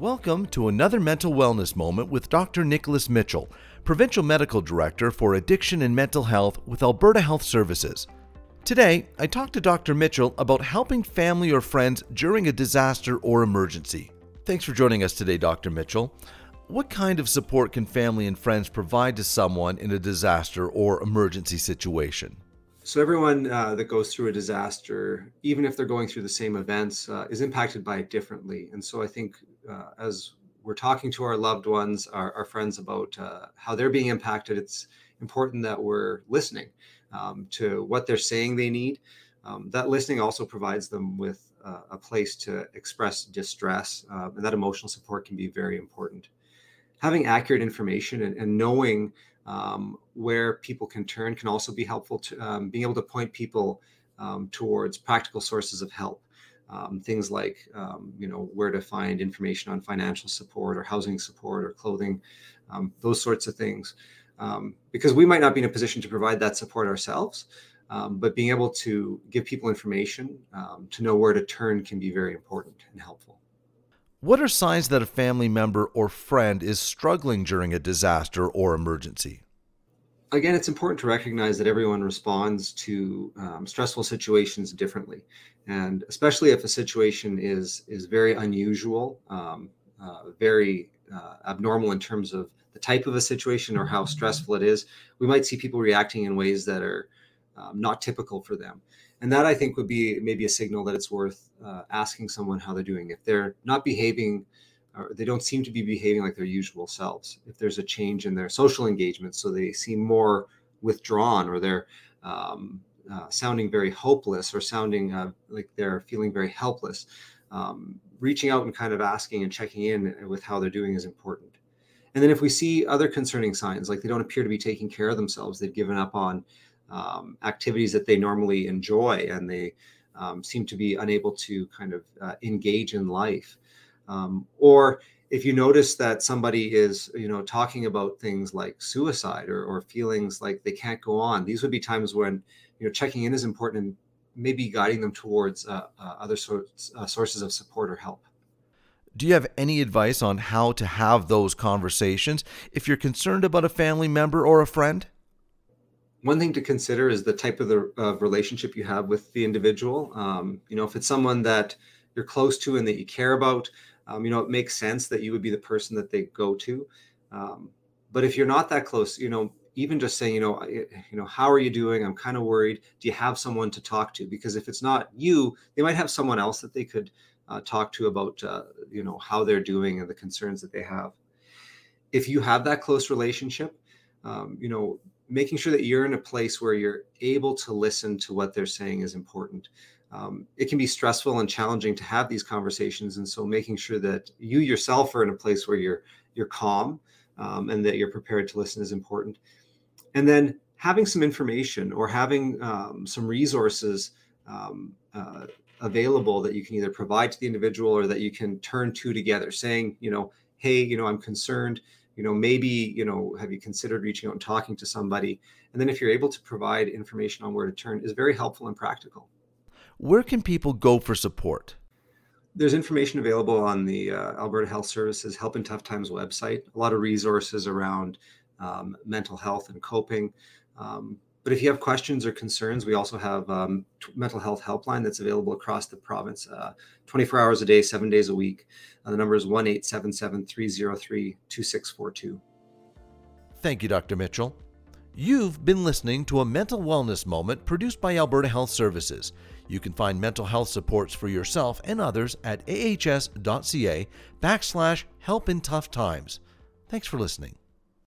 Welcome to another mental wellness moment with Dr. Nicholas Mitchell, Provincial Medical Director for Addiction and Mental Health with Alberta Health Services. Today, I talked to Dr. Mitchell about helping family or friends during a disaster or emergency. Thanks for joining us today, Dr. Mitchell. What kind of support can family and friends provide to someone in a disaster or emergency situation? So everyone uh, that goes through a disaster, even if they're going through the same events, uh, is impacted by it differently. And so I think uh, as we're talking to our loved ones, our, our friends about uh, how they're being impacted, it's important that we're listening um, to what they're saying they need. Um, that listening also provides them with uh, a place to express distress, uh, and that emotional support can be very important. Having accurate information and, and knowing um, where people can turn can also be helpful to um, being able to point people um, towards practical sources of help. Um, things like, um, you know, where to find information on financial support or housing support or clothing, um, those sorts of things. because we might not be in a position to provide that support ourselves, but being able to give people information to know where to turn can be very important and helpful. What are signs that a family member or friend is struggling during a disaster or emergency? Again, it's important to recognize that everyone responds to um, stressful situations differently, and especially if a situation is is very unusual, um, uh, very uh, abnormal in terms of the type of a situation or how stressful it is, we might see people reacting in ways that are um, not typical for them. And that i think would be maybe a signal that it's worth uh, asking someone how they're doing. If they're not behaving or they don't seem to be behaving like their usual selves. If there's a change in their social engagement so they seem more withdrawn or they're um, uh, sounding very hopeless or sounding uh, like they're feeling very helpless um, reaching out and kind of asking and checking in with how they're doing is important. And then if we see other concerning signs like they don't appear to be taking care of themselves they've given up on um, activities that they normally enjoy and they um, seem to be unable to kind of uh, engage in life um, or if you notice that somebody is you know talking about things like suicide or, or feelings like they can't go on these would be times when you know checking in is important and maybe guiding them towards uh, uh, other sorts uh, sources of support or help do you have any advice on how to have those conversations if you're concerned about a family member or a friend one thing to consider is the type of the uh, relationship you have with the individual. Um, you know, if it's someone that you're close to and that you care about, um, you know, it makes sense that you would be the person that they go to. Um, but if you're not that close, you know, even just saying, you know, you know, how are you doing? I'm kind of worried. Do you have someone to talk to? Because if it's not you, they might have someone else that they could uh, talk to about, uh, you know, how they're doing and the concerns that they have. If you have that close relationship, um, you know, making sure that you're in a place where you're able to listen to what they're saying is important. Um, it can be stressful and challenging to have these conversations, and so making sure that you yourself are in a place where you're you're calm um, and that you're prepared to listen is important. And then having some information or having um, some resources um, uh, available that you can either provide to the individual or that you can turn to together, saying, you know, hey, you know, I'm concerned. You know maybe you know have you considered reaching out and talking to somebody? And then if you're able to provide information on where to turn is very helpful and practical where can people go for support there's information available on the uh, alberta health services help in tough times website a lot of resources around um, mental health and coping um, but if you have questions or concerns, we also have um, mental health helpline that's available across the province, uh, 24 hours a day, seven days a week. Uh, the number is 1 877 303 2642. Thank you, Dr. Mitchell. You've been listening to a mental wellness moment produced by Alberta Health Services. You can find mental health supports for yourself and others at ahs.ca backslash help in tough times. Thanks for listening.